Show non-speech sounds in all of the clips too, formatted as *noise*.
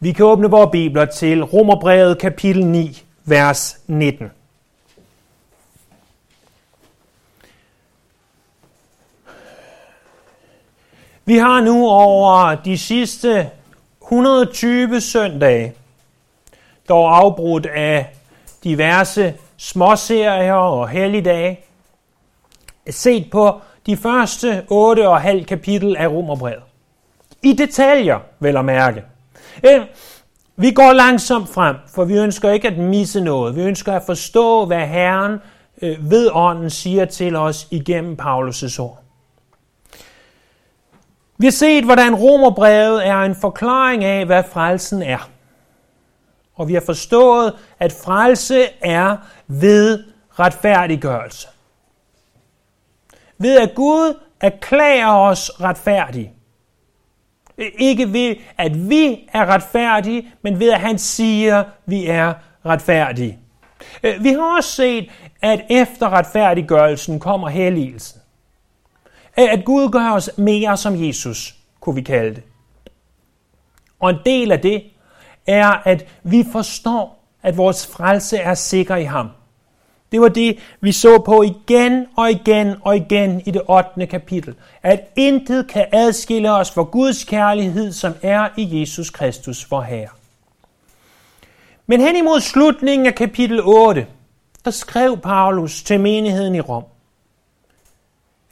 Vi kan åbne vores bibler til Romerbrevet kapitel 9, vers 19. Vi har nu over de sidste 120 søndage, dog afbrudt af diverse småserier og helligdage, set på de første 8 og halv kapitel af Romerbrevet. I detaljer, vel at mærke. Vi går langsomt frem, for vi ønsker ikke at misse noget. Vi ønsker at forstå, hvad Herren øh, ved ånden siger til os igennem Paulus' ord. Vi har set, hvordan romerbrevet er en forklaring af, hvad frelsen er. Og vi har forstået, at frelse er ved retfærdiggørelse. Ved at Gud erklærer os retfærdige. Ikke ved, at vi er retfærdige, men ved, at han siger, at vi er retfærdige. Øh, vi har også set, at efter retfærdiggørelsen kommer helligelsen. Øh, at Gud gør os mere som Jesus, kunne vi kalde det. Og en del af det er, at vi forstår, at vores frelse er sikker i ham. Det var det, vi så på igen og igen og igen i det 8. kapitel. At intet kan adskille os fra Guds kærlighed, som er i Jesus Kristus, vor Herre. Men hen imod slutningen af kapitel 8, der skrev Paulus til menigheden i Rom,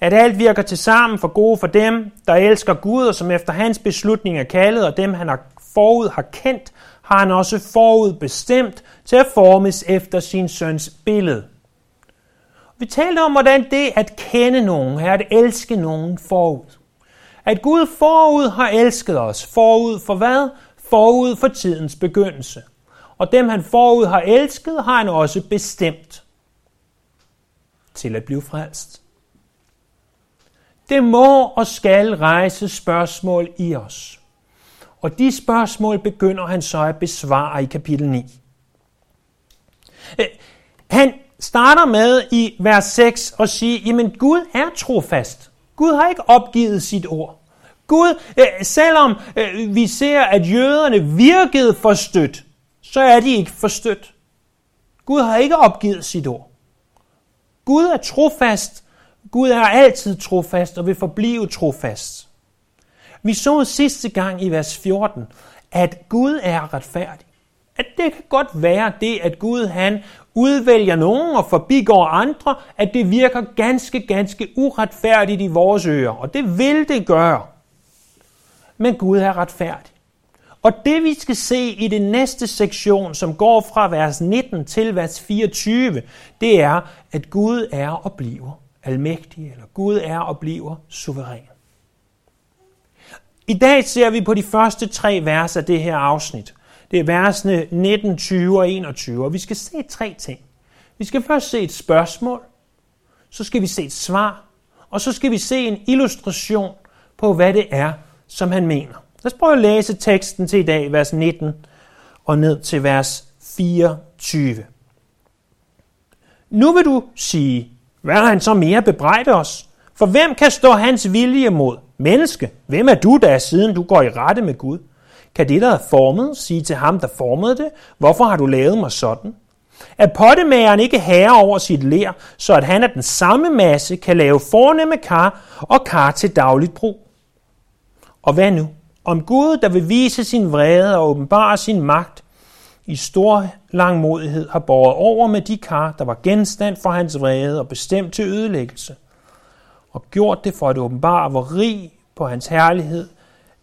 at alt virker til sammen for gode for dem, der elsker Gud, og som efter hans beslutning er kaldet, og dem han har forud har kendt, har han også forud bestemt til at formes efter sin søns billede. Vi talte om, hvordan det at kende nogen er at elske nogen forud. At Gud forud har elsket os. Forud for hvad? Forud for tidens begyndelse. Og dem han forud har elsket, har han også bestemt til at blive frelst. Det må og skal rejse spørgsmål i os. Og de spørgsmål begynder han så at besvare i kapitel 9. Øh, han starter med i vers 6 og sige, jamen Gud er trofast. Gud har ikke opgivet sit ord. Gud, øh, selvom øh, vi ser, at jøderne virkede forstødt, så er de ikke forstødt. Gud har ikke opgivet sit ord. Gud er trofast. Gud er altid trofast og vil forblive trofast. Vi så sidste gang i vers 14, at Gud er retfærdig. At det kan godt være det, at Gud han udvælger nogen og forbigår andre, at det virker ganske, ganske uretfærdigt i vores ører. Og det vil det gøre. Men Gud er retfærdig. Og det vi skal se i det næste sektion, som går fra vers 19 til vers 24, det er, at Gud er og bliver almægtig, eller Gud er og bliver suveræn. I dag ser vi på de første tre vers af det her afsnit. Det er versene 19, 20 og 21, og vi skal se tre ting. Vi skal først se et spørgsmål, så skal vi se et svar, og så skal vi se en illustration på, hvad det er, som han mener. Lad os prøve at læse teksten til i dag, vers 19 og ned til vers 24. Nu vil du sige, hvad har han så mere bebrejdet os? For hvem kan stå hans vilje mod? Menneske, hvem er du der, siden du går i rette med Gud? Kan det, der er formet, sige til ham, der formede det, hvorfor har du lavet mig sådan? Er pottemageren ikke herre over sit lær, så at han af den samme masse kan lave fornemme kar og kar til dagligt brug? Og hvad nu? Om Gud, der vil vise sin vrede og åbenbare sin magt, i stor langmodighed har båret over med de kar, der var genstand for hans vrede og bestemt til ødelæggelse, og gjort det for at åbenbare, hvor rig på hans herlighed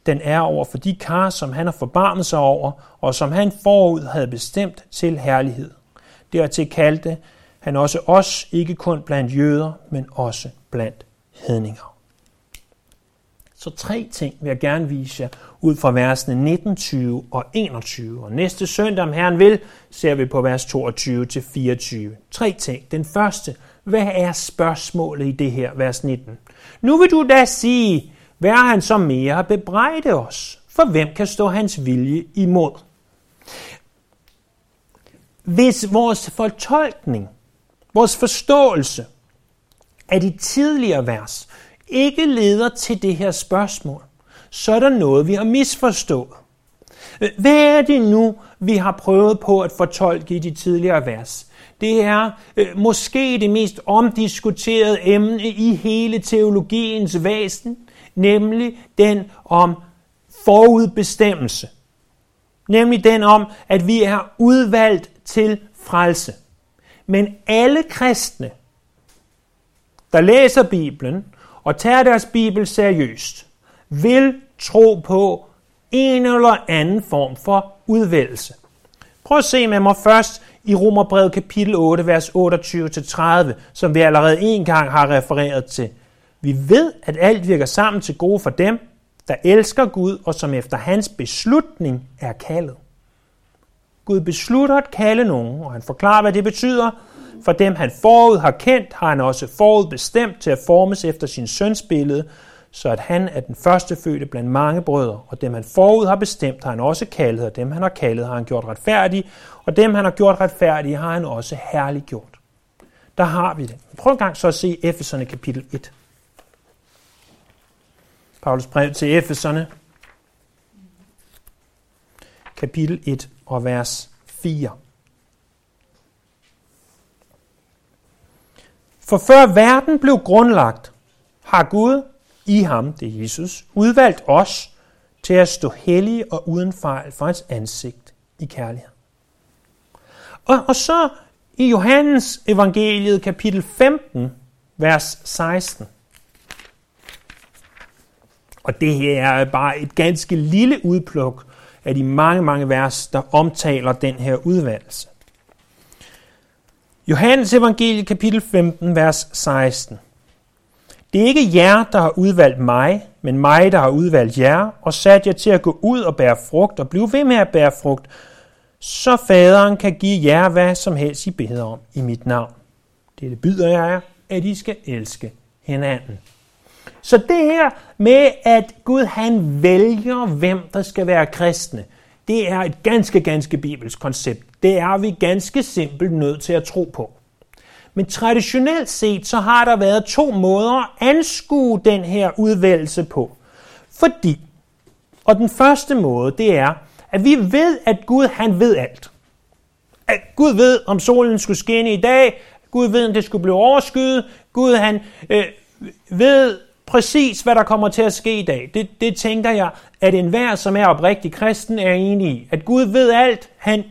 den er over for de kar, som han har forbarmet sig over, og som han forud havde bestemt til herlighed. Dertil kaldte han også os, ikke kun blandt jøder, men også blandt hedninger. Så tre ting vil jeg gerne vise jer ud fra versene 19, 20 og 21. Og næste søndag, om Herren vil, ser vi på vers 22 til 24. Tre ting. Den første, hvad er spørgsmålet i det her, vers 19? Nu vil du da sige, hvad er han så mere bebrejde os? For hvem kan stå hans vilje imod? Hvis vores fortolkning, vores forståelse af de tidligere vers ikke leder til det her spørgsmål, så er der noget, vi har misforstået. Hvad er det nu, vi har prøvet på at fortolke i de tidligere vers? Det er øh, måske det mest omdiskuterede emne i hele teologiens væsen, nemlig den om forudbestemmelse. Nemlig den om, at vi er udvalgt til frelse. Men alle kristne, der læser Bibelen og tager deres Bibel seriøst, vil tro på en eller anden form for udvælgelse. Prøv at se med mig først i Romerbrevet kapitel 8, vers 28-30, som vi allerede en gang har refereret til. Vi ved, at alt virker sammen til gode for dem, der elsker Gud, og som efter hans beslutning er kaldet. Gud beslutter at kalde nogen, og han forklarer, hvad det betyder. For dem, han forud har kendt, har han også forud bestemt til at formes efter sin søns billede, så at han er den første fødte blandt mange brødre, og dem han forud har bestemt, har han også kaldet, og dem han har kaldet, har han gjort retfærdige, og dem han har gjort retfærdige, har han også herligt gjort. Der har vi det. Prøv en gang så at se Efeserne kapitel 1. Paulus brev til Efeserne, kapitel 1 og vers 4. For før verden blev grundlagt, har Gud i ham, det er Jesus, udvalgt os til at stå hellige og uden fejl for hans ansigt i kærlighed. Og, og så i Johannes evangeliet kapitel 15, vers 16. Og det her er bare et ganske lille udpluk af de mange, mange vers, der omtaler den her udvalgelse. Johannes evangeliet kapitel 15, vers 16. Det er ikke jer, der har udvalgt mig, men mig, der har udvalgt jer, og sat jer til at gå ud og bære frugt og blive ved med at bære frugt, så faderen kan give jer hvad som helst I beder om i mit navn. Det byder jeg jer, at I skal elske hinanden. Så det her med, at Gud han vælger, hvem der skal være kristne, det er et ganske, ganske bibelsk koncept. Det er vi ganske simpelt nødt til at tro på. Men traditionelt set, så har der været to måder at anskue den her udvælgelse på. Fordi, og den første måde, det er, at vi ved, at Gud han ved alt. At Gud ved, om solen skulle skinne i dag. Gud ved, om det skulle blive overskyet. Gud han øh, ved præcis, hvad der kommer til at ske i dag. Det, det tænker jeg, at enhver, som er oprigtig kristen, er enig i. At Gud ved alt. Han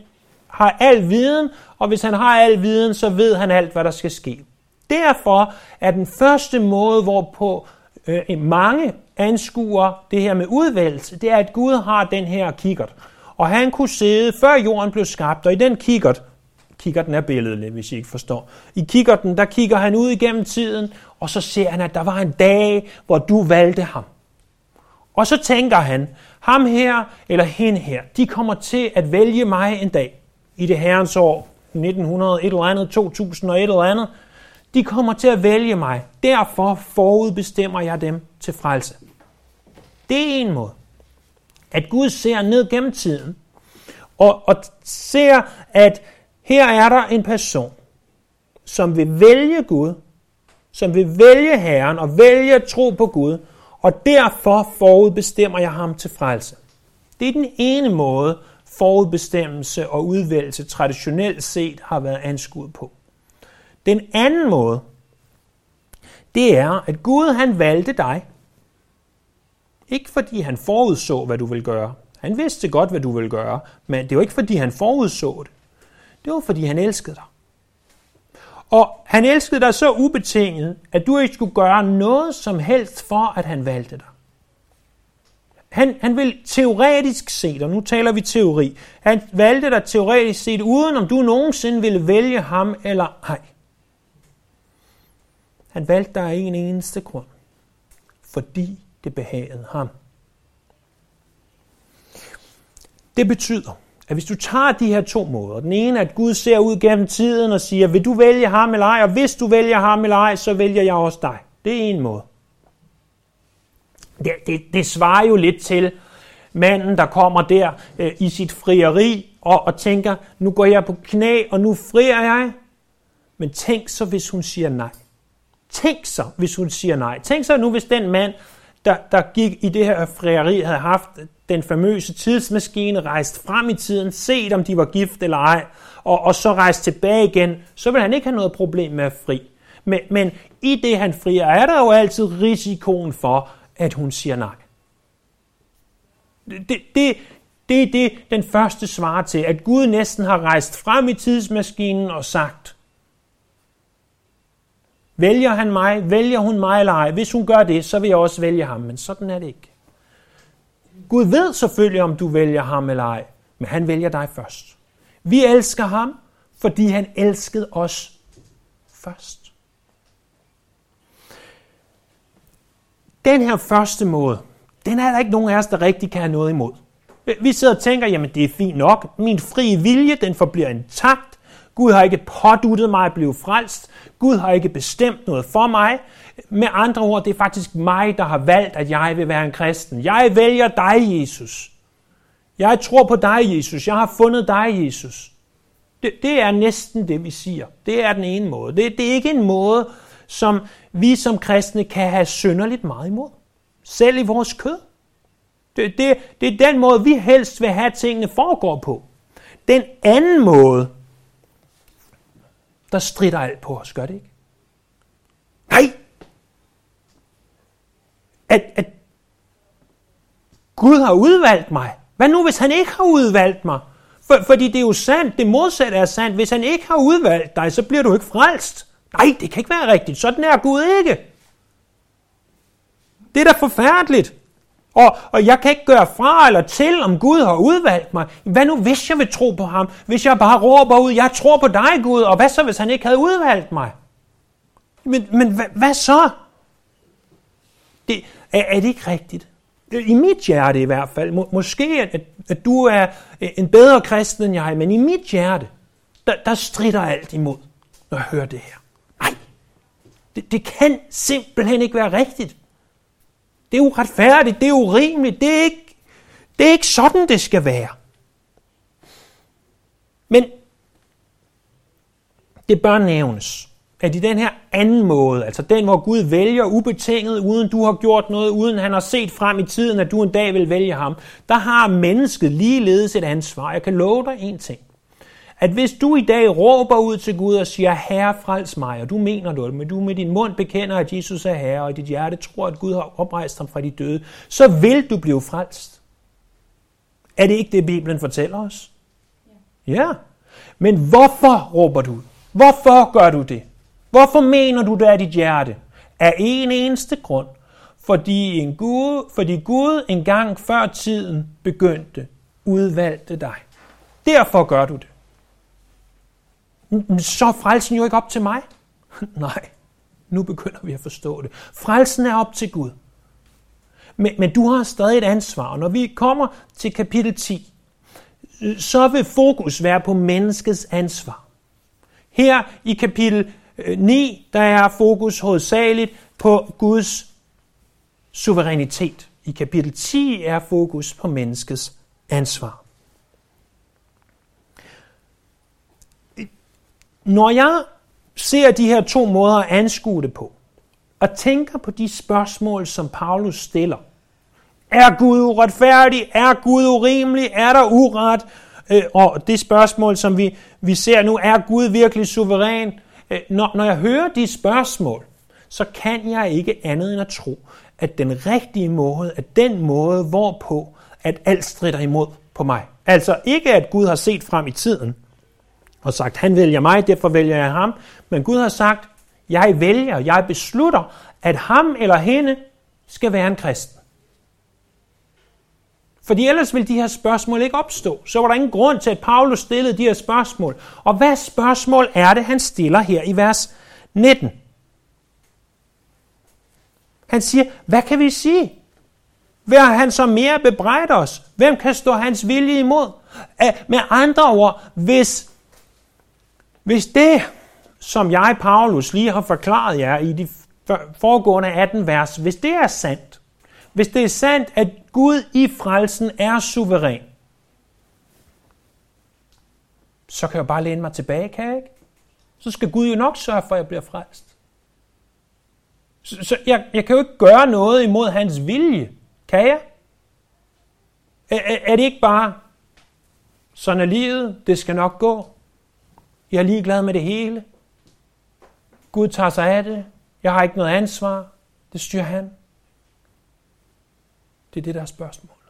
har al viden, og hvis han har al viden, så ved han alt, hvad der skal ske. Derfor er den første måde, hvorpå øh, mange anskuer det her med udvalgelse, det er, at Gud har den her kikkert. Og han kunne sidde, før jorden blev skabt, og i den kikkert, kikkerten er billedet, hvis I ikke forstår. I kikkerten, der kigger han ud igennem tiden, og så ser han, at der var en dag, hvor du valgte ham. Og så tænker han, ham her eller hende her, de kommer til at vælge mig en dag i det herrens år 1900 et eller andet, 2000 og et eller andet, de kommer til at vælge mig. Derfor forudbestemmer jeg dem til frelse. Det er en måde. At Gud ser ned gennem tiden, og, og ser, at her er der en person, som vil vælge Gud, som vil vælge Herren og vælge at tro på Gud, og derfor forudbestemmer jeg ham til frelse. Det er den ene måde, forudbestemmelse og udvælgelse traditionelt set har været anskuet på. Den anden måde, det er, at Gud han valgte dig. Ikke fordi han forudså, hvad du vil gøre. Han vidste godt, hvad du vil gøre, men det var ikke fordi han forudså det. Det var fordi han elskede dig. Og han elskede dig så ubetinget, at du ikke skulle gøre noget som helst for, at han valgte dig. Han, han vil teoretisk set, og nu taler vi teori, han valgte dig teoretisk set, uden om du nogensinde ville vælge ham eller ej. Han valgte dig af en eneste grund. Fordi det behagede ham. Det betyder, at hvis du tager de her to måder, den ene er, at Gud ser ud gennem tiden og siger, vil du vælge ham eller ej, og hvis du vælger ham eller ej, så vælger jeg også dig. Det er en måde. Det, det, det svarer jo lidt til manden, der kommer der øh, i sit frieri og, og tænker, nu går jeg på knæ, og nu frier jeg. Men tænk så, hvis hun siger nej. Tænk så, hvis hun siger nej. Tænk så nu, hvis den mand, der, der gik i det her frieri, havde haft den famøse tidsmaskine, rejst frem i tiden, set om de var gift eller ej, og, og så rejst tilbage igen, så vil han ikke have noget problem med at fri. Men, men i det, han frier, er der jo altid risikoen for, at hun siger nej. Det, det, det er det, den første svarer til, at Gud næsten har rejst frem i tidsmaskinen og sagt, vælger han mig, vælger hun mig eller ej, hvis hun gør det, så vil jeg også vælge ham, men sådan er det ikke. Gud ved selvfølgelig, om du vælger ham eller ej, men han vælger dig først. Vi elsker ham, fordi han elskede os først. Den her første måde, den er der ikke nogen af os, der rigtig kan have noget imod. Vi sidder og tænker, jamen det er fint nok. Min frie vilje, den forbliver intakt. Gud har ikke påduttet mig at blive frelst. Gud har ikke bestemt noget for mig. Med andre ord, det er faktisk mig, der har valgt, at jeg vil være en kristen. Jeg vælger dig, Jesus. Jeg tror på dig, Jesus. Jeg har fundet dig, Jesus. Det, det er næsten det, vi siger. Det er den ene måde. Det, det er ikke en måde, som vi som kristne kan have synderligt meget imod. Selv i vores kød. Det, det, det er den måde, vi helst vil have, at tingene foregår på. Den anden måde, der strider alt på os, gør det ikke? Nej! At, at Gud har udvalgt mig. Hvad nu, hvis han ikke har udvalgt mig? For, fordi det er jo sandt, det modsatte er sandt. Hvis han ikke har udvalgt dig, så bliver du ikke frelst. Nej, det kan ikke være rigtigt. Sådan er Gud ikke. Det er da forfærdeligt. Og, og jeg kan ikke gøre fra eller til, om Gud har udvalgt mig. Hvad nu, hvis jeg vil tro på ham? Hvis jeg bare råber ud, jeg tror på dig, Gud, og hvad så, hvis han ikke havde udvalgt mig? Men, men hvad, hvad så? Det, er, er det ikke rigtigt? I mit hjerte i hvert fald. Må, måske, at, at du er øh, en bedre kristen end jeg, men i mit hjerte, der, der strider alt imod, når jeg hører det her. Det, det kan simpelthen ikke være rigtigt. Det er uretfærdigt, det er urimeligt, det er ikke, det er ikke sådan, det skal være. Men det bør nævnes, at i den her anden måde, altså den, hvor Gud vælger ubetinget, uden du har gjort noget, uden han har set frem i tiden, at du en dag vil vælge ham, der har mennesket ligeledes et ansvar. Jeg kan love dig en ting at hvis du i dag råber ud til Gud og siger, Herre, frels mig, og du mener det, men du med din mund bekender, at Jesus er Herre, og i dit hjerte tror, at Gud har oprejst ham fra de døde, så vil du blive frelst. Er det ikke det, Bibelen fortæller os? Ja. ja. Men hvorfor råber du? Hvorfor gør du det? Hvorfor mener du det af dit hjerte? Af en eneste grund. Fordi, en Gud, fordi Gud engang før tiden begyndte, udvalgte dig. Derfor gør du det så er frelsen jo ikke op til mig. *laughs* Nej, nu begynder vi at forstå det. Frelsen er op til Gud. Men, men du har stadig et ansvar, og når vi kommer til kapitel 10, så vil fokus være på menneskets ansvar. Her i kapitel øh, 9, der er fokus hovedsageligt på Guds suverænitet. I kapitel 10 er fokus på menneskets ansvar. Når jeg ser de her to måder at anskue det på, og tænker på de spørgsmål, som Paulus stiller. Er Gud uretfærdig? Er Gud urimelig? Er der uret? Øh, og det spørgsmål, som vi, vi ser nu, er Gud virkelig suveræn? Øh, når, når jeg hører de spørgsmål, så kan jeg ikke andet end at tro, at den rigtige måde er den måde, hvorpå at alt strider imod på mig. Altså ikke, at Gud har set frem i tiden, og sagt, han vælger mig, derfor vælger jeg ham. Men Gud har sagt, jeg vælger, jeg beslutter, at ham eller hende skal være en kristen. Fordi ellers vil de her spørgsmål ikke opstå. Så var der ingen grund til, at Paulus stillede de her spørgsmål. Og hvad spørgsmål er det, han stiller her i vers 19? Han siger, hvad kan vi sige? Hvad har han så mere bebrejdet os? Hvem kan stå hans vilje imod? Med andre ord, hvis hvis det, som jeg, Paulus, lige har forklaret jer i de foregående 18 vers, hvis det er sandt, hvis det er sandt, at Gud i frelsen er suveræn, så kan jeg bare læne mig tilbage, kan jeg ikke? Så skal Gud jo nok sørge for, at jeg bliver frelst. Så, så jeg, jeg kan jo ikke gøre noget imod hans vilje, kan jeg? Er, er, er det ikke bare, sådan er livet, det skal nok gå? Jeg er ligeglad med det hele. Gud tager sig af det. Jeg har ikke noget ansvar. Det styrer han. Det er det, der er spørgsmålet.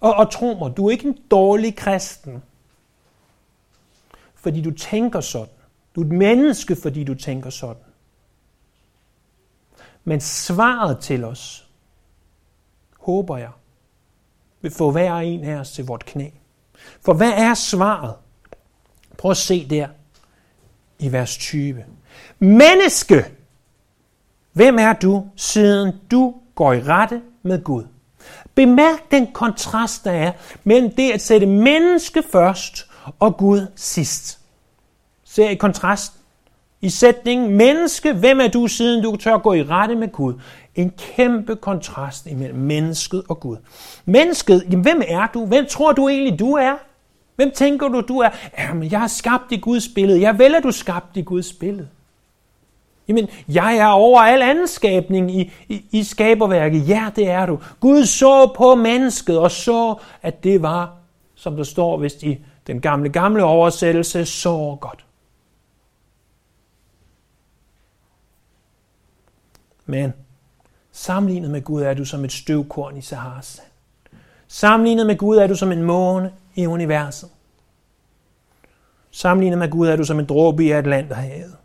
Og, og tro mig, du er ikke en dårlig kristen, fordi du tænker sådan. Du er et menneske, fordi du tænker sådan. Men svaret til os, håber jeg, vil få hver en af os til vort knæ. For hvad er svaret? Prøv at se der i vers 20. Menneske! Hvem er du, siden du går i rette med Gud? Bemærk den kontrast, der er mellem det at sætte menneske først og Gud sidst. Se i kontrast i sætningen, menneske, hvem er du, siden du tør gå i rette med Gud? En kæmpe kontrast imellem mennesket og Gud. Mennesket, jamen, hvem er du? Hvem tror du egentlig, du er? Hvem tænker du, du er? Jamen, jeg er skabt i Guds billede. Jeg vel er du skabt i Guds billede. Jamen, jeg er over al anden skabning i, i, i skaberværket. Ja, det er du. Gud så på mennesket og så, at det var, som der står vist i den gamle, gamle oversættelse, så godt. Men sammenlignet med Gud er du som et støvkorn i Saharas sand. Sammenlignet med Gud er du som en måne i universet. Sammenlignet med Gud er du som en dråbe i Atlanterhavet.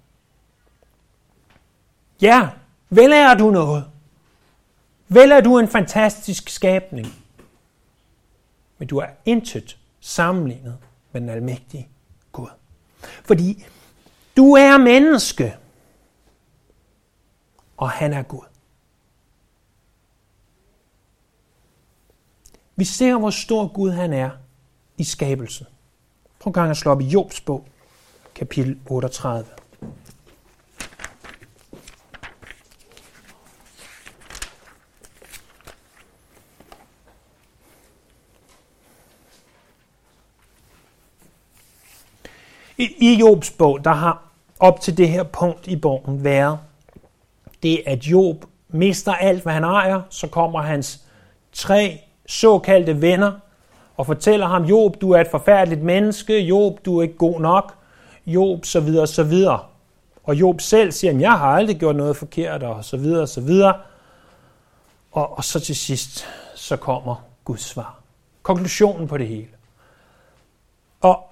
Ja, vel er du noget. Vel er du en fantastisk skabning. Men du er intet sammenlignet med den almægtige Gud. Fordi du er menneske, og han er Gud. Vi ser, hvor stor Gud han er i skabelsen. Prøv gang at slå op i Jobs bog, kapitel 38. I, I Jobs bog, der har op til det her punkt i bogen været, det at Job mister alt, hvad han ejer, så kommer hans tre såkaldte venner og fortæller ham, Job, du er et forfærdeligt menneske, Job, du er ikke god nok, Job, så videre, så videre. Og Job selv siger, jeg har aldrig gjort noget forkert, og så videre, så videre. Og, og så til sidst, så kommer Guds svar. Konklusionen på det hele. Og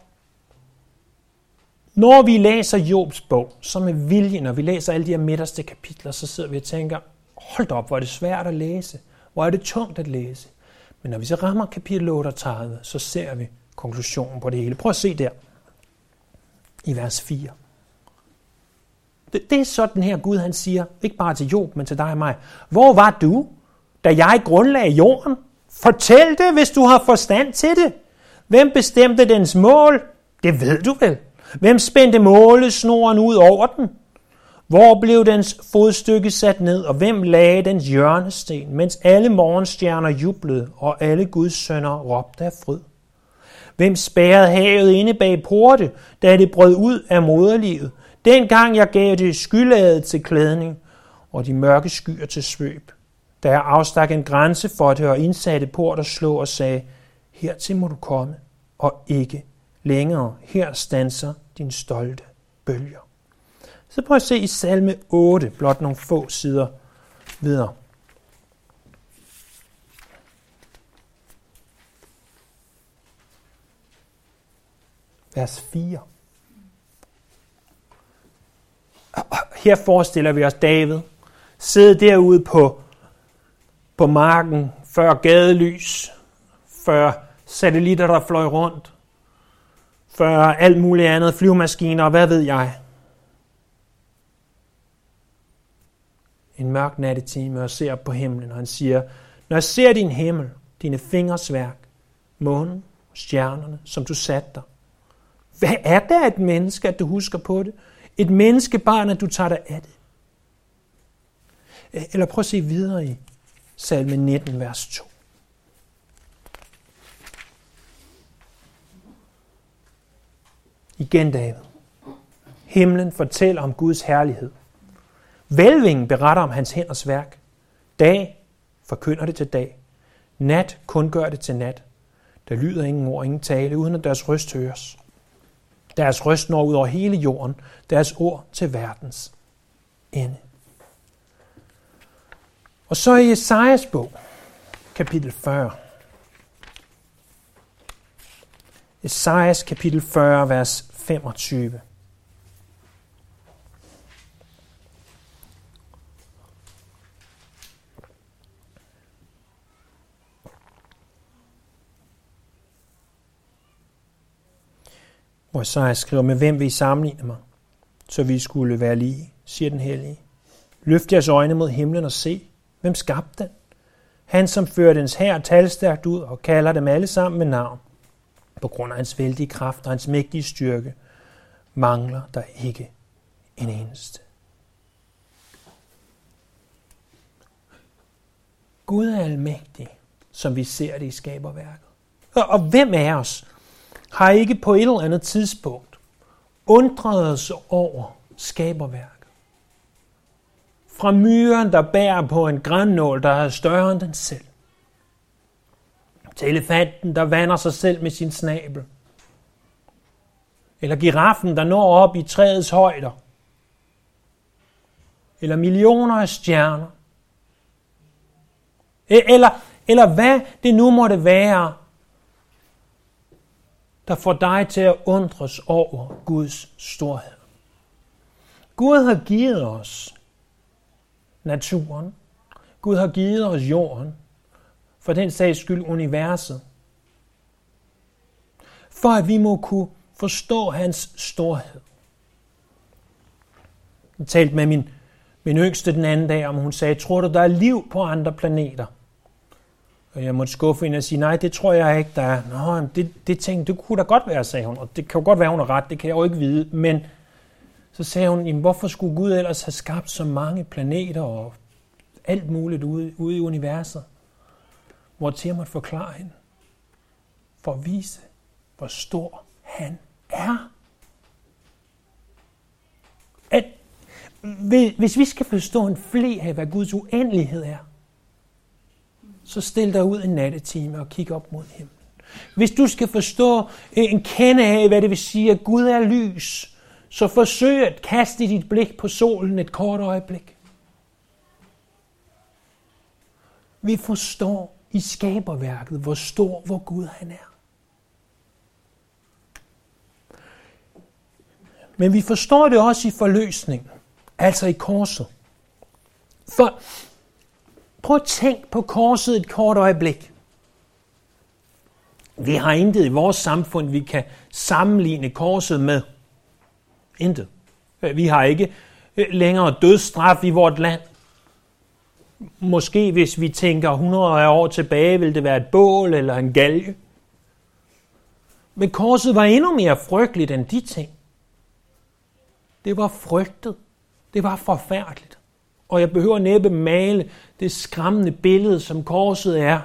når vi læser Jobs bog, så med vilje, når vi læser alle de her midterste kapitler, så sidder vi og tænker, hold op, hvor er det svært at læse. Hvor er det tungt at læse. Men når vi så rammer kapitel 38, så ser vi konklusionen på det hele. Prøv at se der i vers 4. Det, det er sådan her Gud han siger, ikke bare til Job, men til dig og mig. Hvor var du, da jeg grundlagde jorden? Fortæl det, hvis du har forstand til det. Hvem bestemte dens mål? Det ved du vel. Hvem spændte målesnoren ud over den? Hvor blev dens fodstykke sat ned, og hvem lagde dens hjørnesten, mens alle morgenstjerner jublede, og alle Guds sønner råbte af fryd? Hvem spærrede havet inde bag porte, da det brød ud af moderlivet? Dengang jeg gav det skyladet til klædning, og de mørke skyer til svøb. Da jeg afstak en grænse for det og indsatte port og slå og sagde, hertil må du komme, og ikke længere. Her stanser din stolte bølger. Så prøv at se i salme 8, blot nogle få sider videre. Vers 4. Her forestiller vi os David sidde derude på, på marken før gadelys, før satellitter, der fløj rundt, før alt muligt andet, flyvemaskiner og hvad ved jeg. En mørk nattetime og ser op på himlen, og han siger, når jeg ser din himmel, dine fingers værk, månen, stjernerne, som du satte dig, hvad er det et menneske, at du husker på det? Et menneskebarn, at du tager dig af det? Eh, eller prøv at se videre i salme 19, vers 2. Igen David. Himlen fortæller om Guds herlighed. Vælvingen beretter om hans hænders værk. Dag forkynder det til dag. Nat kun gør det til nat. Der lyder ingen ord, ingen tale, uden at deres røst høres. Deres røst når ud over hele jorden, deres ord til verdens ende. Og så i Esajas bog, kapitel 40. Esajas kapitel 40, vers 25. Hvor Isaiah skriver, med hvem vil I sammenligne mig, så vi skulle være lige, siger den hellige. Løft jeres øjne mod himlen og se, hvem skabte den? Han, som fører dens her talstærkt ud og kalder dem alle sammen med navn. På grund af hans vældige kraft og hans mægtige styrke, mangler der ikke en eneste. Gud er almægtig, som vi ser det i skaberværket. Og, og hvem er os har ikke på et eller andet tidspunkt undret os over skaberværket? Fra myren, der bærer på en grænnål, der er større end den selv. Til elefanten, der vander sig selv med sin snabel. Eller giraffen, der når op i træets højder. Eller millioner af stjerner. E- eller, eller hvad det nu måtte være, der får dig til at undres over Guds storhed. Gud har givet os naturen. Gud har givet os jorden. For den sags skyld universet. For at vi må kunne forstå hans storhed. Jeg talte med min, min yngste den anden dag, om hun sagde, tror du, der er liv på andre planeter? Og jeg måtte skuffe hende og sige, nej, det tror jeg ikke, der er. Nå, det, det tænkte, det kunne da godt være, sagde hun. Og det kan jo godt være, hun har ret, det kan jeg jo ikke vide. Men så sagde hun, jamen, hvorfor skulle Gud ellers have skabt så mange planeter og alt muligt ude, ude i universet? Hvor til jeg måtte forklare hende, for at vise, hvor stor han er. At hvis vi skal forstå en fle af, hvad Guds uendelighed er, så stil dig ud en nattetime og kig op mod himlen. Hvis du skal forstå øh, en kende af, hvad det vil sige, at Gud er lys, så forsøg at kaste dit blik på solen et kort øjeblik. Vi forstår i skaberværket, hvor stor hvor Gud han er. Men vi forstår det også i forløsningen, altså i korset. For prøv at tænk på korset et kort øjeblik. Vi har intet i vores samfund, vi kan sammenligne korset med. Intet. Øh, vi har ikke øh, længere dødsstraf i vort land. Måske hvis vi tænker 100 år tilbage, vil det være et bål eller en galge. Men korset var endnu mere frygteligt end de ting. Det var frygtet. Det var forfærdeligt. Og jeg behøver næppe male det skræmmende billede, som korset er,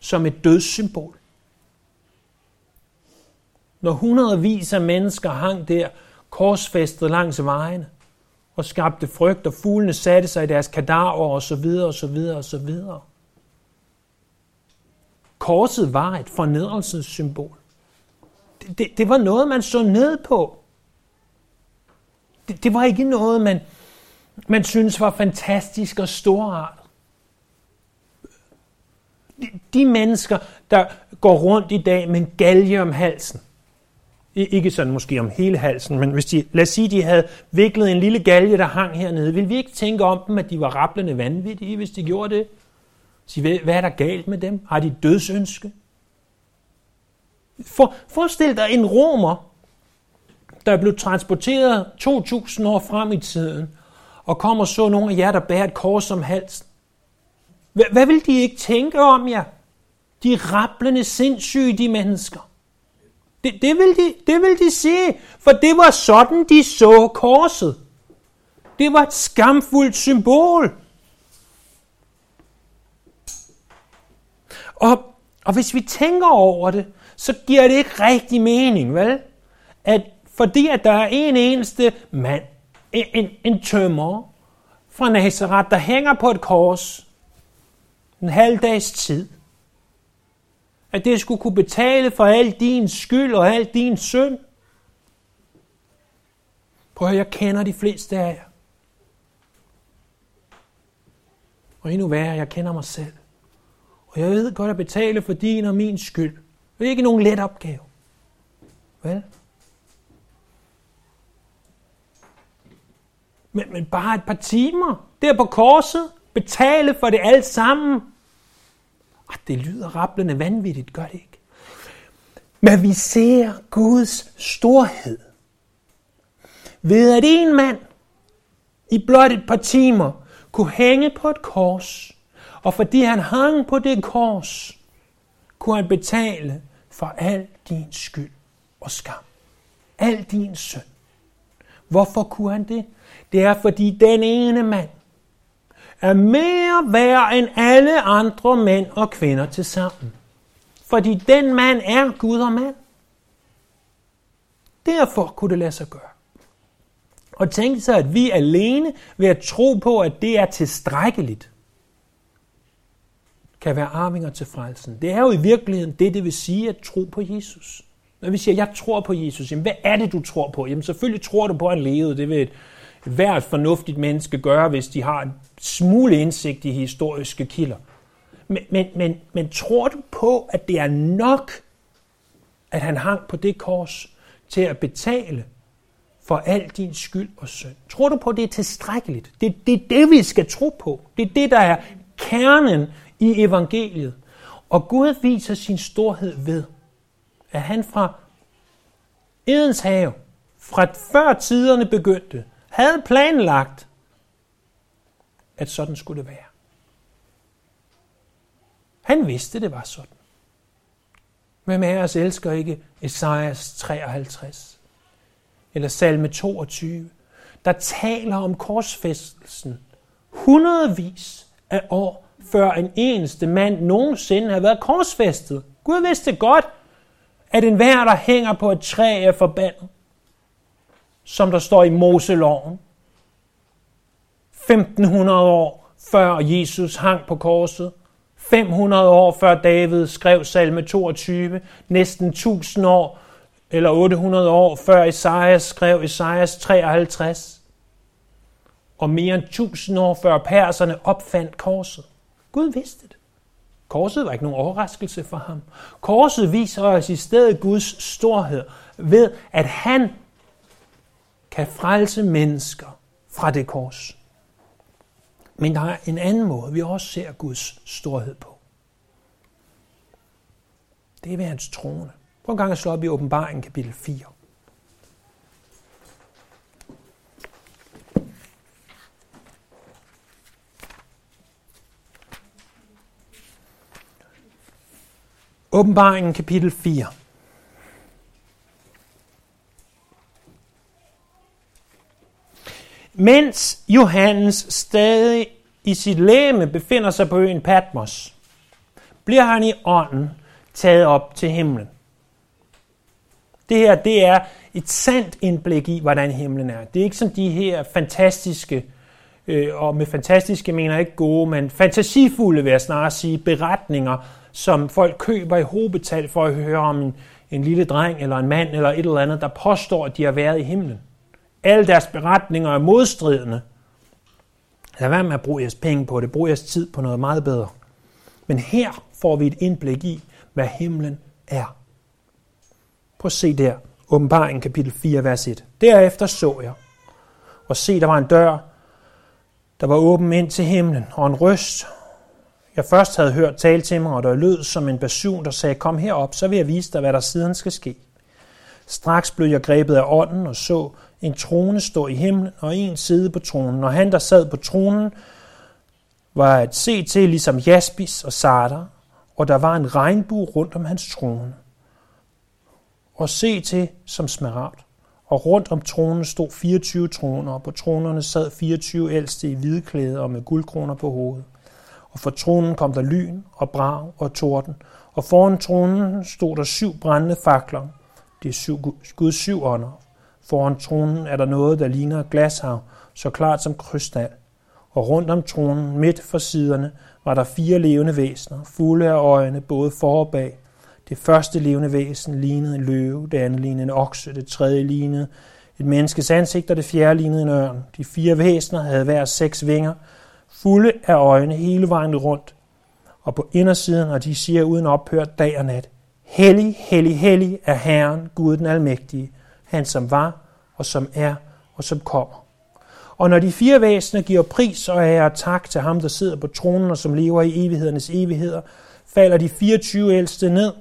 som et dødssymbol. Når hundredvis af mennesker hang der korsfæstet langs vejene og skabte frygt, og fuglene satte sig i deres kadaver og så videre og så videre og så videre. Korset var et fornedrelsessymbol. Det, det, det var noget, man så ned på. Det, det var ikke noget, man, man synes var fantastisk og storartet. De, de mennesker, der går rundt i dag med en galge om halsen, ikke sådan måske om hele halsen, men hvis de, lad os sige, de havde viklet en lille galge, der hang hernede, ville vi ikke tænke om dem, at de var rablende vanvittige, hvis de gjorde det? Sige, hvad er der galt med dem? Har de dødsønske? For, forestil dig en romer, der blev transporteret 2000 år frem i tiden, og kommer så nogle af jer, der bærer et kors om halsen. Hvad, hvad vil de ikke tænke om jer? De rapplende rablende sindssyge, de mennesker. Det, det, vil de, det vil de sige, for det var sådan, de så korset. Det var et skamfuldt symbol. Og, og hvis vi tænker over det, så giver det ikke rigtig mening, vel? At fordi at der er en eneste mand, en, en, tømmer fra Nazareth, der hænger på et kors en halv dags tid, At det skulle kunne betale for al din skyld og al din synd. Prøv at jeg kender de fleste af jer. Og endnu værre, jeg kender mig selv. Og jeg ved godt at betale for din og min skyld. Det er ikke nogen let opgave. Vel? Men, men bare et par timer der på korset, betale for det alt sammen. Ah, det lyder rablende vanvittigt, gør det ikke? Men vi ser Guds storhed. Ved at en mand i blot et par timer kunne hænge på et kors, og fordi han hang på det kors, kunne han betale for al din skyld og skam. Al din synd. Hvorfor kunne han det? Det er fordi den ene mand er mere værd end alle andre mænd og kvinder til sammen. Fordi den mand er Gud og mand. Derfor kunne det lade sig gøre. Og tænk sig, at vi alene ved at tro på, at det er tilstrækkeligt, kan være arvinger til frelsen. Det er jo i virkeligheden det, det vil sige at tro på Jesus. Når vi siger, jeg tror på Jesus, jamen hvad er det, du tror på? Jamen selvfølgelig tror du på, at han levede. Det vil et, hvert fornuftigt menneske gøre, hvis de har en smule indsigt i historiske kilder. Men, men, men, men tror du på, at det er nok, at han hang på det kors til at betale for al din skyld og synd? Tror du på, at det er tilstrækkeligt? Det, det er det, vi skal tro på. Det er det, der er kernen i evangeliet. Og Gud viser sin storhed ved, at han fra Edens have, fra før tiderne begyndte, havde planlagt, at sådan skulle det være. Han vidste, det var sådan. Hvem af os elsker ikke Esajas 53? Eller salme 22, der taler om korsfæstelsen hundredvis af år, før en eneste mand nogensinde har været korsfæstet. Gud vidste godt, at enhver, der hænger på et træ, er forbandet som der står i Moseloven. 1500 år før Jesus hang på korset. 500 år før David skrev salme 22. Næsten 1000 år eller 800 år før Esajas skrev Esajas 53. Og mere end 1000 år før perserne opfandt korset. Gud vidste det. Korset var ikke nogen overraskelse for ham. Korset viser os i stedet Guds storhed ved, at han kan frelse mennesker fra det kors. Men der er en anden måde, vi også ser Guds storhed på. Det er ved hans trone. Prøv en gang at slå op i åbenbaringen kapitel 4. Åbenbaringen kapitel 4. Mens Johannes stadig i sit læme befinder sig på øen Patmos, bliver han i ånden taget op til himlen. Det her, det er et sandt indblik i, hvordan himlen er. Det er ikke som de her fantastiske, øh, og med fantastiske mener jeg ikke gode, men fantasifulde, vil jeg snarere sige, beretninger, som folk køber i hobetal for at høre om en, en lille dreng eller en mand eller et eller andet, der påstår, at de har været i himlen. Alle deres beretninger er modstridende. Lad være med at bruge jeres penge på det. Brug jeres tid på noget meget bedre. Men her får vi et indblik i, hvad himlen er. Prøv at se der. Åbenbaringen kapitel 4, vers 1. Derefter så jeg, og se, der var en dør, der var åben ind til himlen, og en røst, jeg først havde hørt tale til mig, og der lød som en basun, der sagde, kom herop, så vil jeg vise dig, hvad der siden skal ske. Straks blev jeg grebet af ånden og så en trone stå i himlen og en side på tronen. Og han, der sad på tronen, var at se til ligesom jaspis og sarder, og der var en regnbue rundt om hans trone. Og se til som smaragd. Og rundt om tronen stod 24 troner, og på tronerne sad 24 ældste i hvide klæder og med guldkroner på hovedet. Og for tronen kom der lyn og brag og torden, og foran tronen stod der syv brændende fakler. Det er syv, Guds syv ånder. Foran tronen er der noget, der ligner glashav, så klart som krystal. Og rundt om tronen, midt for siderne, var der fire levende væsener, fulde af øjne, både for og bag. Det første levende væsen lignede en løve, det andet lignede en okse, det tredje lignede et menneskes ansigt, og det fjerde lignede en ørn. De fire væsener havde hver seks vinger, fulde af øjne hele vejen rundt. Og på indersiden, og de siger uden ophør dag og nat, Hellig, hellig, hellig er Herren, Gud den Almægtige, han som var, og som er, og som kommer. Og når de fire væsener giver pris og ære og tak til ham, der sidder på tronen og som lever i evighedernes evigheder, falder de 24 ældste ned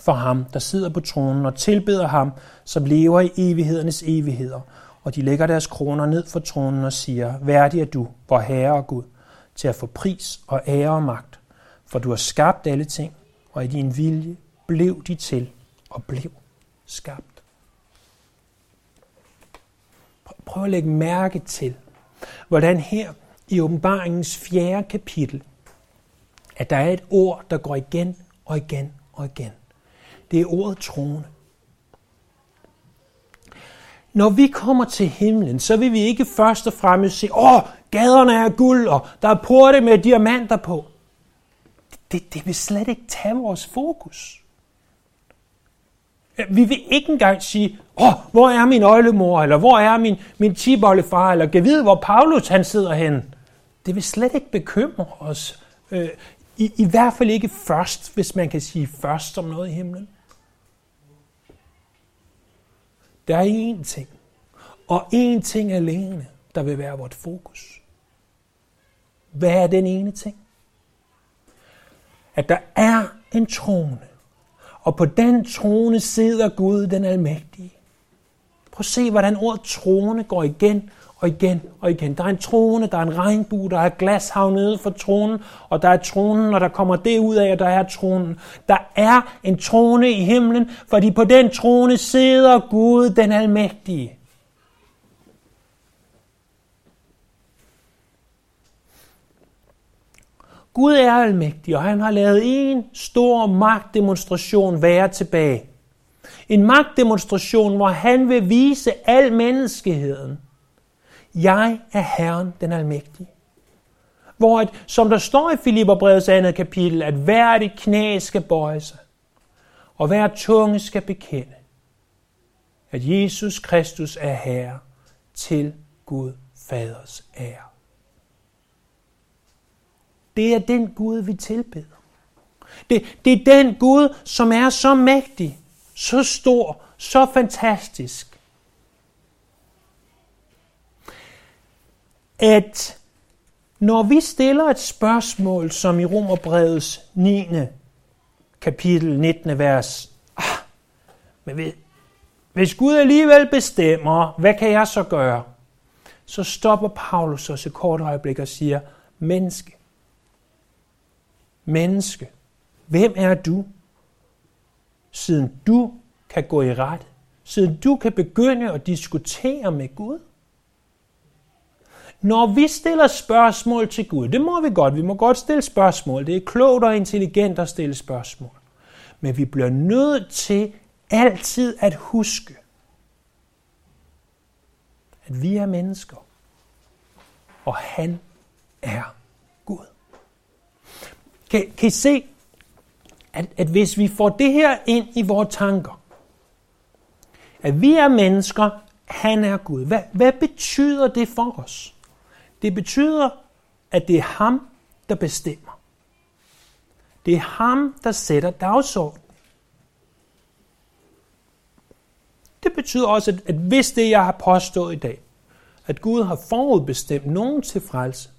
for ham, der sidder på tronen og tilbeder ham, som lever i evighedernes evigheder. Og de lægger deres kroner ned for tronen og siger, værdig er du, vor Herre og Gud, til at få pris og ære og magt, for du har skabt alle ting, og i din vilje blev de til og blev skabt. Prøv at lægge mærke til, hvordan her i åbenbaringens fjerde kapitel, at der er et ord, der går igen og igen og igen. Det er ordet trone. Når vi kommer til himlen, så vil vi ikke først og fremmest se, åh, gaderne er guld, og der er porte med diamanter på. Det, det vil slet ikke tage vores fokus. Øh, vi vil ikke engang sige, åh, hvor er min øjlemor, eller hvor er min, min tibollefar, eller kan vide, hvor Paulus han sidder hen. Det vil slet ikke bekymre os. Øh, i, I hvert fald ikke først, hvis man kan sige først om noget i himlen. Der er én ting, og én ting alene, der vil være vort fokus. Hvad er den ene ting? At der er en trone, og på den trone sidder Gud den almægtige. Prøv at se, hvordan ordet trone går igen og igen og igen. Der er en trone, der er en regnbue, der er glashav nede for tronen, og der er tronen, og der kommer det ud af, at der er tronen. Der er en trone i himlen, fordi på den trone sidder Gud den almægtige. Gud er almægtig, og han har lavet en stor magtdemonstration være tilbage. En magtdemonstration, hvor han vil vise al menneskeheden. Jeg er Herren den almægtige. Hvor, at, som der står i Filipperbrevets andet kapitel, at hver det knæ skal bøje sig, og hver tunge skal bekende, at Jesus Kristus er Herre til Gud Faders ære. Det er den Gud, vi tilbeder. Det, det er den Gud, som er så mægtig, så stor, så fantastisk, at når vi stiller et spørgsmål, som i Romerbrevets 9. kapitel 19. vers, ah, men hvis Gud alligevel bestemmer, hvad kan jeg så gøre? Så stopper Paulus os et kort øjeblik og siger, menneske, menneske, hvem er du? Siden du kan gå i ret, siden du kan begynde at diskutere med Gud. Når vi stiller spørgsmål til Gud, det må vi godt, vi må godt stille spørgsmål, det er klogt og intelligent at stille spørgsmål. Men vi bliver nødt til altid at huske, at vi er mennesker, og han er kan, kan I se, at, at hvis vi får det her ind i vores tanker, at vi er mennesker, han er Gud. Hvad, hvad betyder det for os? Det betyder, at det er ham, der bestemmer. Det er ham, der sætter dagsordenen. Det betyder også, at hvis det, jeg har påstået i dag, at Gud har forudbestemt nogen til frelse,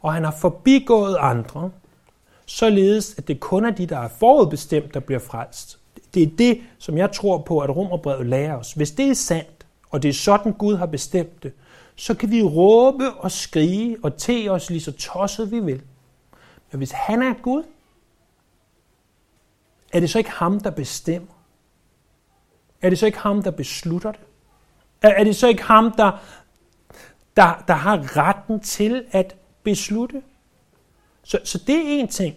og han har forbigået andre, således at det kun er de, der er forudbestemt, der bliver frelst. Det er det, som jeg tror på, at Romerbrevet lærer os. Hvis det er sandt, og det er sådan, Gud har bestemt det, så kan vi råbe og skrige og te os lige så tosset vi vil. Men hvis han er Gud, er det så ikke ham, der bestemmer? Er det så ikke ham, der beslutter det? Er det så ikke ham, der, der, der har retten til at beslutte? Så, så det er en ting,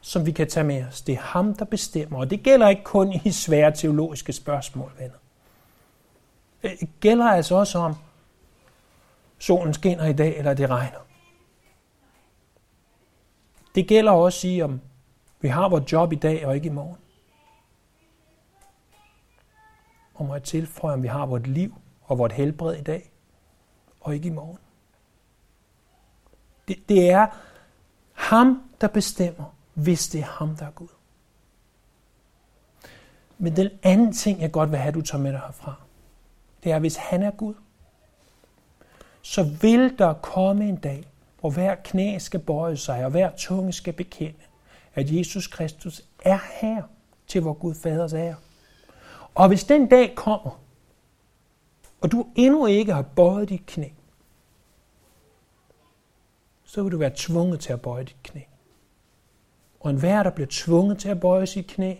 som vi kan tage med os. Det er ham, der bestemmer, og det gælder ikke kun i svære teologiske spørgsmål, venner. Øh, det gælder altså også om, solen skinner i dag, eller det regner. Det gælder også i, om Vi har vores job i dag og ikke i morgen. Og må jeg tilføje, om vi har vores liv og vores helbred i dag og ikke i morgen. Det, det er ham, der bestemmer, hvis det er ham, der er Gud. Men den anden ting, jeg godt vil have, du tager med dig herfra, det er, hvis han er Gud, så vil der komme en dag, hvor hver knæ skal bøje sig, og hver tunge skal bekende, at Jesus Kristus er her til vor Gud Faders ære. Og hvis den dag kommer, og du endnu ikke har bøjet dit knæ, så vil du være tvunget til at bøje dit knæ. Og enhver, der bliver tvunget til at bøje sit knæ,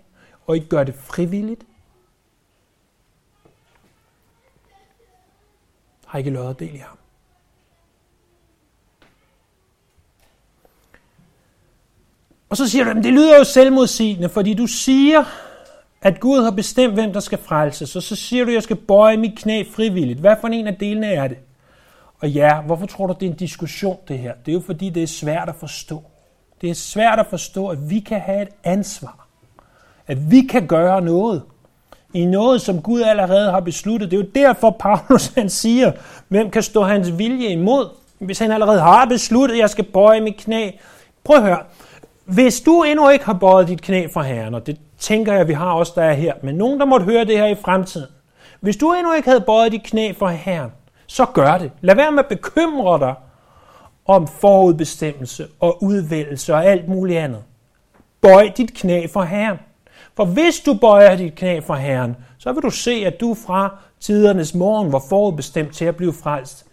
og ikke gør det frivilligt, har ikke løjet del i ham. Og så siger du, at det lyder jo selvmodsigende, fordi du siger, at Gud har bestemt, hvem der skal frelses, og så siger du, at jeg skal bøje mit knæ frivilligt. Hvad for en af delene er det? Og ja, hvorfor tror du, det er en diskussion, det her? Det er jo fordi, det er svært at forstå. Det er svært at forstå, at vi kan have et ansvar. At vi kan gøre noget. I noget, som Gud allerede har besluttet. Det er jo derfor, Paulus han siger, hvem kan stå hans vilje imod? Hvis han allerede har besluttet, at jeg skal bøje mit knæ. Prøv at høre. Hvis du endnu ikke har bøjet dit knæ for Herren, og det tænker jeg, vi har også der er her, men nogen, der måtte høre det her i fremtiden. Hvis du endnu ikke havde bøjet dit knæ for Herren, så gør det. Lad være med at bekymre dig om forudbestemmelse og udvælgelse og alt muligt andet. Bøj dit knæ for Herren. For hvis du bøjer dit knæ for Herren, så vil du se, at du fra tidernes morgen var forudbestemt til at blive frelst.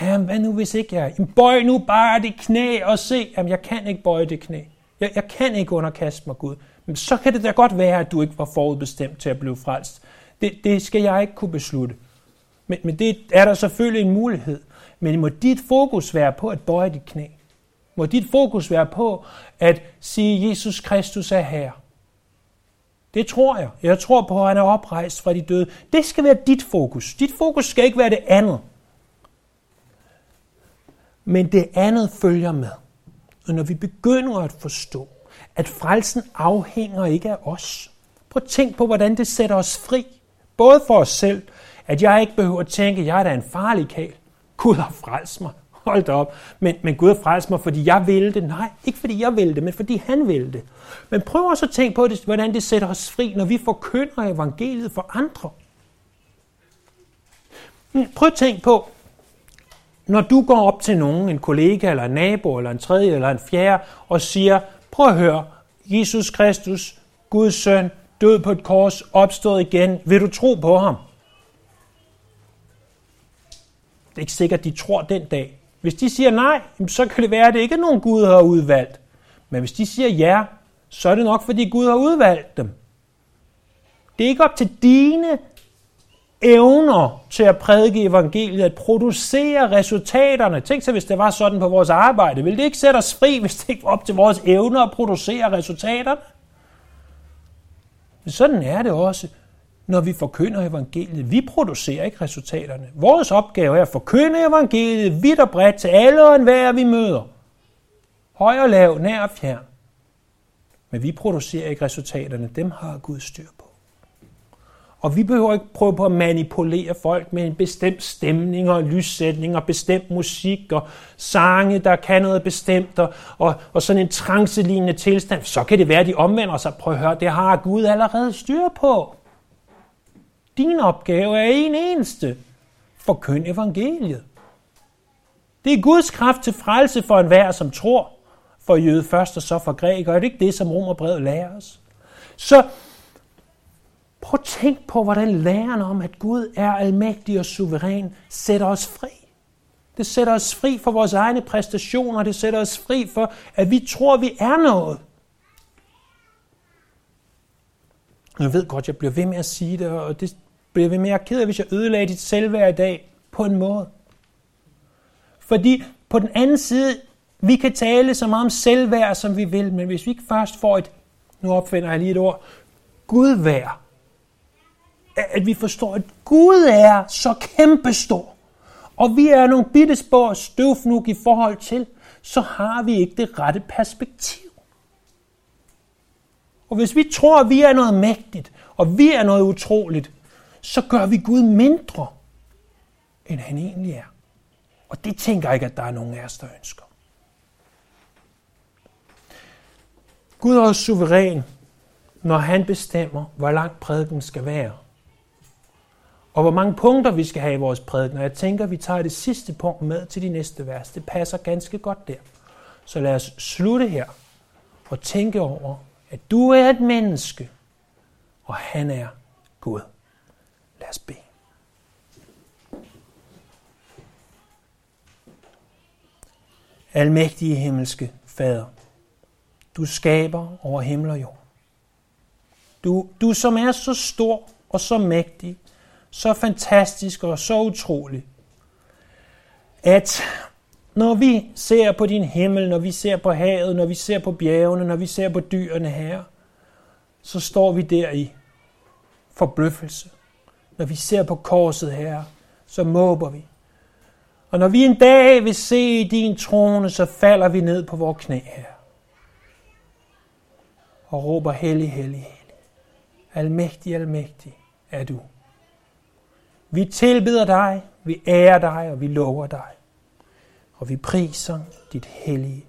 Jamen, hvad nu hvis ikke jeg? Jamen, bøj nu bare dit knæ og se, at jeg kan ikke bøje det knæ. Jeg, jeg kan ikke underkaste mig Gud. Men så kan det da godt være, at du ikke var forudbestemt til at blive frelst. Det, det skal jeg ikke kunne beslutte. Men, men det er der selvfølgelig en mulighed. Men må dit fokus være på at bøje dit knæ. Må dit fokus være på at sige, Jesus Kristus er her. Det tror jeg. Jeg tror på, at han er oprejst fra de døde. Det skal være dit fokus. Dit fokus skal ikke være det andet. Men det andet følger med. Og når vi begynder at forstå, at frelsen afhænger ikke af os. Prøv at tænk på, hvordan det sætter os fri. Både for os selv, at jeg ikke behøver at tænke, at jeg er da en farlig kæl. Gud har frelst mig. Hold da op. Men, men Gud har frelst mig, fordi jeg vil det. Nej, ikke fordi jeg vil det, men fordi han vil det. Men prøv også at tænke på, det, hvordan det sætter os fri, når vi forkynder evangeliet for andre. Prøv at tænke på, når du går op til nogen, en kollega eller en nabo eller en tredje eller en fjerde, og siger, prøv at høre, Jesus Kristus, Guds søn, død på et kors, opstået igen, vil du tro på ham? Det er ikke sikkert, de tror den dag. Hvis de siger nej, så kan det være, at det ikke er nogen Gud har udvalgt. Men hvis de siger ja, så er det nok, fordi Gud har udvalgt dem. Det er ikke op til dine evner til at prædike evangeliet, at producere resultaterne. Tænk så, hvis det var sådan på vores arbejde. Vil det ikke sætte os fri, hvis det ikke var op til vores evner at producere resultaterne? Men sådan er det også, når vi forkynder evangeliet. Vi producerer ikke resultaterne. Vores opgave er at forkynde evangeliet vidt og bredt til alle og enhver, vi møder. Høj og lav, nær og fjern. Men vi producerer ikke resultaterne. Dem har Gud styr på. Og vi behøver ikke prøve på at manipulere folk med en bestemt stemning og lyssætning og bestemt musik og sange, der kan noget bestemt og, og, og sådan en trancelignende tilstand. Så kan det være, at de omvender sig. Prøv at høre, det har Gud allerede styr på. Din opgave er en eneste. Forkynd evangeliet. Det er Guds kraft til frelse for enhver, som tror. For jøde først og så for græk, og Er det ikke det, som romerbrevet lærer os? Så Prøv at tænk på, hvordan læren om, at Gud er almægtig og suveræn, sætter os fri. Det sætter os fri for vores egne præstationer. Det sætter os fri for, at vi tror, vi er noget. Jeg ved godt, jeg bliver ved med at sige det, og det bliver vi mere at ked af, hvis jeg ødelagde dit selvværd i dag på en måde. Fordi på den anden side, vi kan tale så meget om selvværd, som vi vil, men hvis vi ikke først får et, nu opfinder jeg lige et ord, gudværd, at vi forstår, at Gud er så kæmpestor, og vi er nogle bitte spor støvfnug i forhold til, så har vi ikke det rette perspektiv. Og hvis vi tror, at vi er noget mægtigt, og vi er noget utroligt, så gør vi Gud mindre, end han egentlig er. Og det tænker jeg ikke, at der er nogen af os, der ønsker. Gud er suveræn, når han bestemmer, hvor lang prædiken skal være. Og hvor mange punkter vi skal have i vores prædiken. Og jeg tænker, at vi tager det sidste punkt med til de næste vers. Det passer ganske godt der. Så lad os slutte her og tænke over, at du er et menneske, og han er Gud. Lad os bede. Almægtige himmelske Fader, du skaber over himmel og jord. Du, du som er så stor og så mægtig, så fantastisk og så utrolig, at når vi ser på din himmel, når vi ser på havet, når vi ser på bjergene, når vi ser på dyrene her, så står vi der i forbløffelse. Når vi ser på korset her, så måber vi. Og når vi en dag vil se din trone, så falder vi ned på vores knæ her. Og råber, hellig, hellig, hellig. Almægtig, almægtig er du. Vi tilbeder dig, vi ærer dig, og vi lover dig. Og vi priser dit hellige.